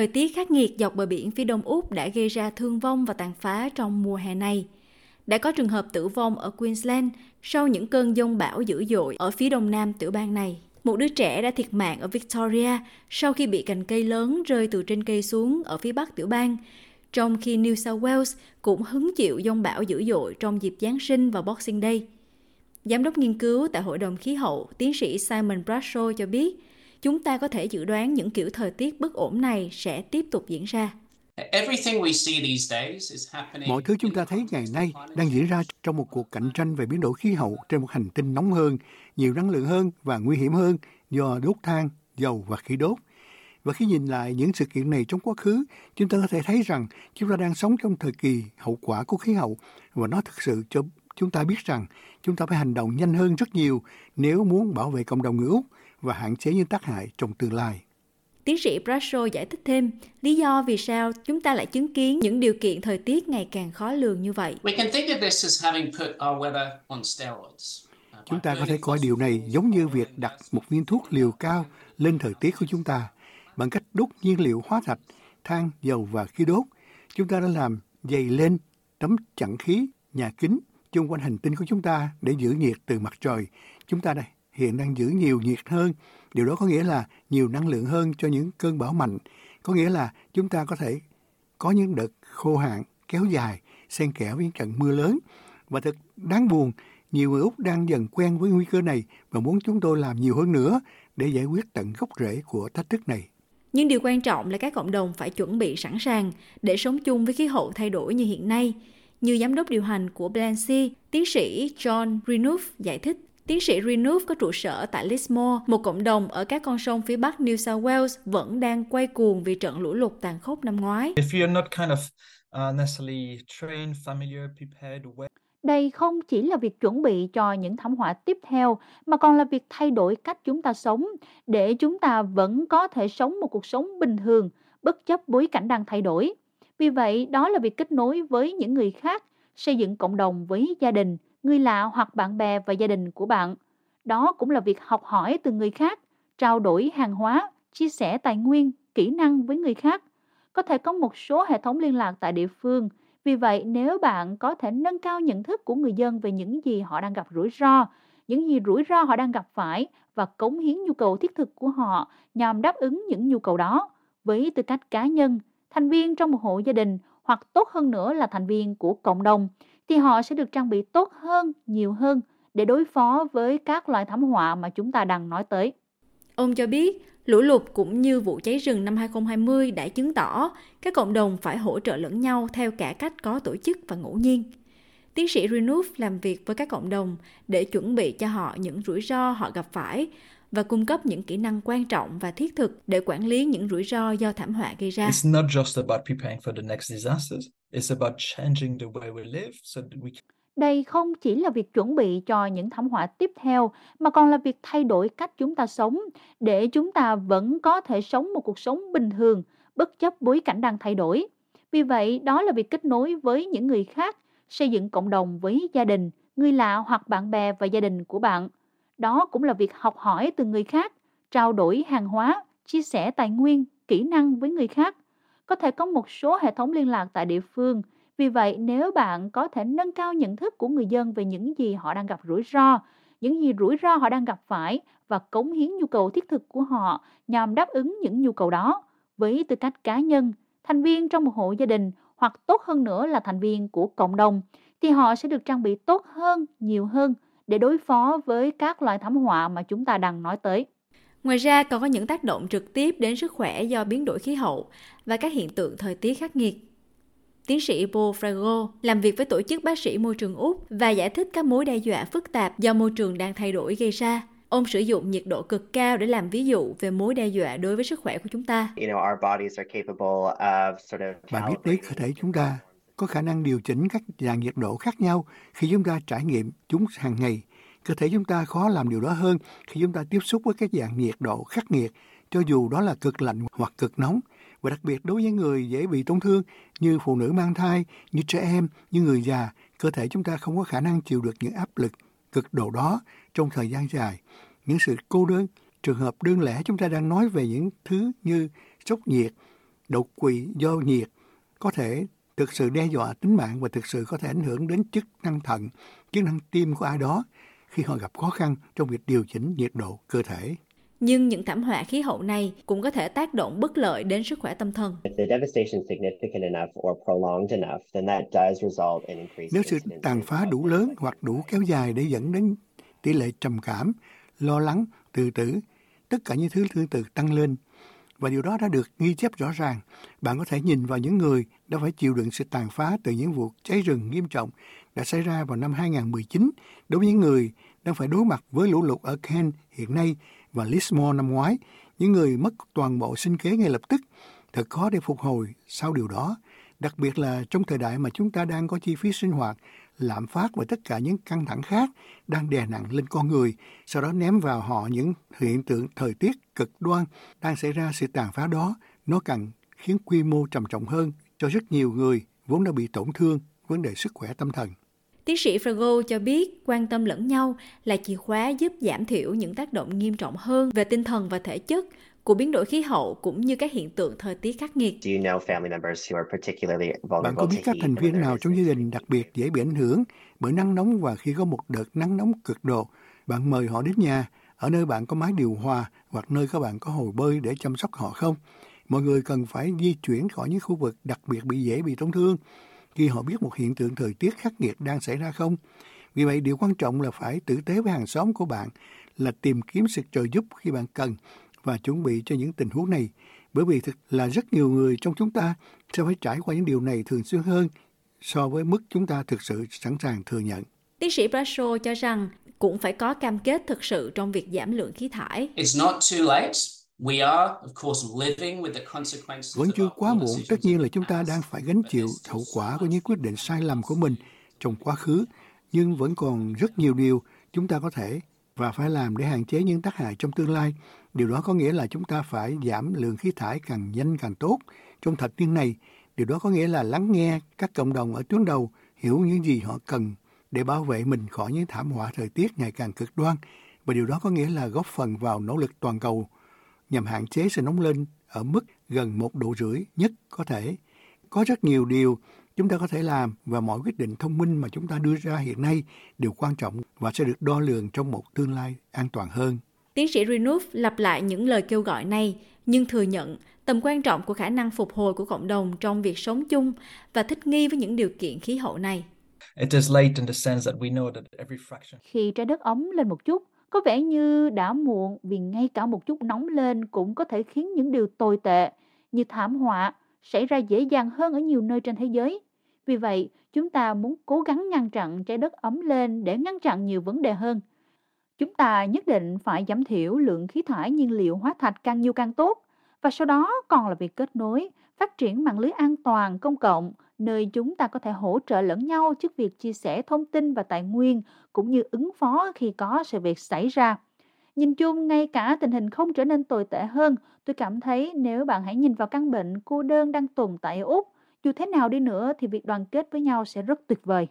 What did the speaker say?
Thời tiết khắc nghiệt dọc bờ biển phía đông Úc đã gây ra thương vong và tàn phá trong mùa hè này. Đã có trường hợp tử vong ở Queensland sau những cơn giông bão dữ dội ở phía đông nam tiểu bang này. Một đứa trẻ đã thiệt mạng ở Victoria sau khi bị cành cây lớn rơi từ trên cây xuống ở phía bắc tiểu bang, trong khi New South Wales cũng hứng chịu giông bão dữ dội trong dịp Giáng sinh và Boxing Day. Giám đốc nghiên cứu tại Hội đồng Khí hậu, tiến sĩ Simon Bradshaw cho biết, chúng ta có thể dự đoán những kiểu thời tiết bất ổn này sẽ tiếp tục diễn ra. Mọi thứ chúng ta thấy ngày nay đang diễn ra trong một cuộc cạnh tranh về biến đổi khí hậu trên một hành tinh nóng hơn, nhiều năng lượng hơn và nguy hiểm hơn do đốt than, dầu và khí đốt. Và khi nhìn lại những sự kiện này trong quá khứ, chúng ta có thể thấy rằng chúng ta đang sống trong thời kỳ hậu quả của khí hậu và nó thực sự cho chúng ta biết rằng chúng ta phải hành động nhanh hơn rất nhiều nếu muốn bảo vệ cộng đồng người Úc và hạn chế những tác hại trong tương lai. Tiến sĩ Bradshaw giải thích thêm lý do vì sao chúng ta lại chứng kiến những điều kiện thời tiết ngày càng khó lường như vậy. Chúng ta có thể coi điều này giống như việc đặt một viên thuốc liều cao lên thời tiết của chúng ta bằng cách đốt nhiên liệu hóa thạch, than, dầu và khí đốt. Chúng ta đã làm dày lên tấm chặn khí, nhà kính chung quanh hành tinh của chúng ta để giữ nhiệt từ mặt trời. Chúng ta đây hiện đang giữ nhiều nhiệt hơn. Điều đó có nghĩa là nhiều năng lượng hơn cho những cơn bão mạnh. Có nghĩa là chúng ta có thể có những đợt khô hạn kéo dài, xen kẽ với những trận mưa lớn. Và thật đáng buồn, nhiều người Úc đang dần quen với nguy cơ này và muốn chúng tôi làm nhiều hơn nữa để giải quyết tận gốc rễ của thách thức này. Nhưng điều quan trọng là các cộng đồng phải chuẩn bị sẵn sàng để sống chung với khí hậu thay đổi như hiện nay. Như giám đốc điều hành của Blancy, tiến sĩ John Renouf giải thích, Tiến sĩ Renouf có trụ sở tại Lismore, một cộng đồng ở các con sông phía bắc New South Wales vẫn đang quay cuồng vì trận lũ lụt tàn khốc năm ngoái. Uh, Đây không chỉ là việc chuẩn bị cho những thảm họa tiếp theo, mà còn là việc thay đổi cách chúng ta sống, để chúng ta vẫn có thể sống một cuộc sống bình thường, bất chấp bối cảnh đang thay đổi. Vì vậy, đó là việc kết nối với những người khác, xây dựng cộng đồng với gia đình, người lạ hoặc bạn bè và gia đình của bạn. Đó cũng là việc học hỏi từ người khác, trao đổi hàng hóa, chia sẻ tài nguyên, kỹ năng với người khác. Có thể có một số hệ thống liên lạc tại địa phương. Vì vậy, nếu bạn có thể nâng cao nhận thức của người dân về những gì họ đang gặp rủi ro, những gì rủi ro họ đang gặp phải và cống hiến nhu cầu thiết thực của họ nhằm đáp ứng những nhu cầu đó với tư cách cá nhân, thành viên trong một hộ gia đình hoặc tốt hơn nữa là thành viên của cộng đồng thì họ sẽ được trang bị tốt hơn, nhiều hơn để đối phó với các loại thảm họa mà chúng ta đang nói tới. Ông cho biết, lũ lụt cũng như vụ cháy rừng năm 2020 đã chứng tỏ các cộng đồng phải hỗ trợ lẫn nhau theo cả cách có tổ chức và ngẫu nhiên. Tiến sĩ Renouf làm việc với các cộng đồng để chuẩn bị cho họ những rủi ro họ gặp phải và cung cấp những kỹ năng quan trọng và thiết thực để quản lý những rủi ro do thảm họa gây ra. It's not just about preparing for the next disasters. It's about changing the way we live so that we đây không chỉ là việc chuẩn bị cho những thảm họa tiếp theo mà còn là việc thay đổi cách chúng ta sống để chúng ta vẫn có thể sống một cuộc sống bình thường bất chấp bối cảnh đang thay đổi. Vì vậy, đó là việc kết nối với những người khác, xây dựng cộng đồng với gia đình, người lạ hoặc bạn bè và gia đình của bạn đó cũng là việc học hỏi từ người khác, trao đổi hàng hóa, chia sẻ tài nguyên, kỹ năng với người khác. Có thể có một số hệ thống liên lạc tại địa phương. Vì vậy, nếu bạn có thể nâng cao nhận thức của người dân về những gì họ đang gặp rủi ro, những gì rủi ro họ đang gặp phải và cống hiến nhu cầu thiết thực của họ nhằm đáp ứng những nhu cầu đó với tư cách cá nhân, thành viên trong một hộ gia đình hoặc tốt hơn nữa là thành viên của cộng đồng thì họ sẽ được trang bị tốt hơn, nhiều hơn để đối phó với các loại thảm họa mà chúng ta đang nói tới. Ngoài ra còn có những tác động trực tiếp đến sức khỏe do biến đổi khí hậu và các hiện tượng thời tiết khắc nghiệt. Tiến sĩ Paul Frago làm việc với tổ chức bác sĩ môi trường Úc và giải thích các mối đe dọa phức tạp do môi trường đang thay đổi gây ra. Ông sử dụng nhiệt độ cực cao để làm ví dụ về mối đe dọa đối với sức khỏe của chúng ta. Bạn biết đấy, cơ thể chúng ta có khả năng điều chỉnh các dạng nhiệt độ khác nhau khi chúng ta trải nghiệm chúng hàng ngày. Cơ thể chúng ta khó làm điều đó hơn khi chúng ta tiếp xúc với các dạng nhiệt độ khắc nghiệt, cho dù đó là cực lạnh hoặc cực nóng. Và đặc biệt đối với người dễ bị tổn thương như phụ nữ mang thai, như trẻ em, như người già, cơ thể chúng ta không có khả năng chịu được những áp lực cực độ đó trong thời gian dài. Những sự cô đơn, trường hợp đơn lẻ chúng ta đang nói về những thứ như sốc nhiệt, đột quỵ do nhiệt có thể thực sự đe dọa tính mạng và thực sự có thể ảnh hưởng đến chức năng thận, chức năng tim của ai đó khi họ gặp khó khăn trong việc điều chỉnh nhiệt độ cơ thể. Nhưng những thảm họa khí hậu này cũng có thể tác động bất lợi đến sức khỏe tâm thần. Nếu sự tàn phá đủ lớn hoặc đủ kéo dài để dẫn đến tỷ lệ trầm cảm, lo lắng, tự tử, tất cả những thứ tương tự tăng lên, và điều đó đã được ghi chép rõ ràng. Bạn có thể nhìn vào những người đã phải chịu đựng sự tàn phá từ những vụ cháy rừng nghiêm trọng đã xảy ra vào năm 2019 đối với những người đang phải đối mặt với lũ lụt ở Kent hiện nay và Lismore năm ngoái, những người mất toàn bộ sinh kế ngay lập tức. Thật khó để phục hồi sau điều đó, đặc biệt là trong thời đại mà chúng ta đang có chi phí sinh hoạt, lạm phát và tất cả những căng thẳng khác đang đè nặng lên con người, sau đó ném vào họ những hiện tượng thời tiết cực đoan đang xảy ra sự tàn phá đó, nó càng khiến quy mô trầm trọng hơn cho rất nhiều người vốn đã bị tổn thương vấn đề sức khỏe tâm thần. Tiến sĩ Frago cho biết quan tâm lẫn nhau là chìa khóa giúp giảm thiểu những tác động nghiêm trọng hơn về tinh thần và thể chất của biến đổi khí hậu cũng như các hiện tượng thời tiết khắc nghiệt. Bạn có biết các thành viên nào trong gia đình đặc biệt dễ bị ảnh hưởng bởi nắng nóng và khi có một đợt nắng nóng cực độ, bạn mời họ đến nhà ở nơi bạn có máy điều hòa hoặc nơi các bạn có hồ bơi để chăm sóc họ không? Mọi người cần phải di chuyển khỏi những khu vực đặc biệt bị dễ bị tổn thương khi họ biết một hiện tượng thời tiết khắc nghiệt đang xảy ra không? Vì vậy, điều quan trọng là phải tử tế với hàng xóm của bạn, là tìm kiếm sự trợ giúp khi bạn cần và chuẩn bị cho những tình huống này. Bởi vì thực là rất nhiều người trong chúng ta sẽ phải trải qua những điều này thường xuyên hơn so với mức chúng ta thực sự sẵn sàng thừa nhận. Tiến sĩ Bradshaw cho rằng cũng phải có cam kết thực sự trong việc giảm lượng khí thải. Vẫn chưa quá muộn, tất nhiên là chúng ta đang phải gánh chịu hậu quả của những quyết định sai lầm của mình trong quá khứ, nhưng vẫn còn rất nhiều điều chúng ta có thể và phải làm để hạn chế những tác hại trong tương lai. Điều đó có nghĩa là chúng ta phải giảm lượng khí thải càng nhanh càng tốt. Trong thập niên này, điều đó có nghĩa là lắng nghe các cộng đồng ở tuyến đầu hiểu những gì họ cần để bảo vệ mình khỏi những thảm họa thời tiết ngày càng cực đoan. Và điều đó có nghĩa là góp phần vào nỗ lực toàn cầu nhằm hạn chế sự nóng lên ở mức gần một độ rưỡi nhất có thể. Có rất nhiều điều chúng ta có thể làm và mọi quyết định thông minh mà chúng ta đưa ra hiện nay đều quan trọng và sẽ được đo lường trong một tương lai an toàn hơn. Tiến sĩ Renouf lặp lại những lời kêu gọi này, nhưng thừa nhận tầm quan trọng của khả năng phục hồi của cộng đồng trong việc sống chung và thích nghi với những điều kiện khí hậu này. Khi trái đất ấm lên một chút, có vẻ như đã muộn vì ngay cả một chút nóng lên cũng có thể khiến những điều tồi tệ như thảm họa xảy ra dễ dàng hơn ở nhiều nơi trên thế giới. Vì vậy, chúng ta muốn cố gắng ngăn chặn trái đất ấm lên để ngăn chặn nhiều vấn đề hơn. Chúng ta nhất định phải giảm thiểu lượng khí thải nhiên liệu hóa thạch càng nhiều càng tốt và sau đó còn là việc kết nối, phát triển mạng lưới an toàn công cộng nơi chúng ta có thể hỗ trợ lẫn nhau trước việc chia sẻ thông tin và tài nguyên cũng như ứng phó khi có sự việc xảy ra. Nhìn chung, ngay cả tình hình không trở nên tồi tệ hơn, tôi cảm thấy nếu bạn hãy nhìn vào căn bệnh cô đơn đang tồn tại ở Úc, dù thế nào đi nữa thì việc đoàn kết với nhau sẽ rất tuyệt vời.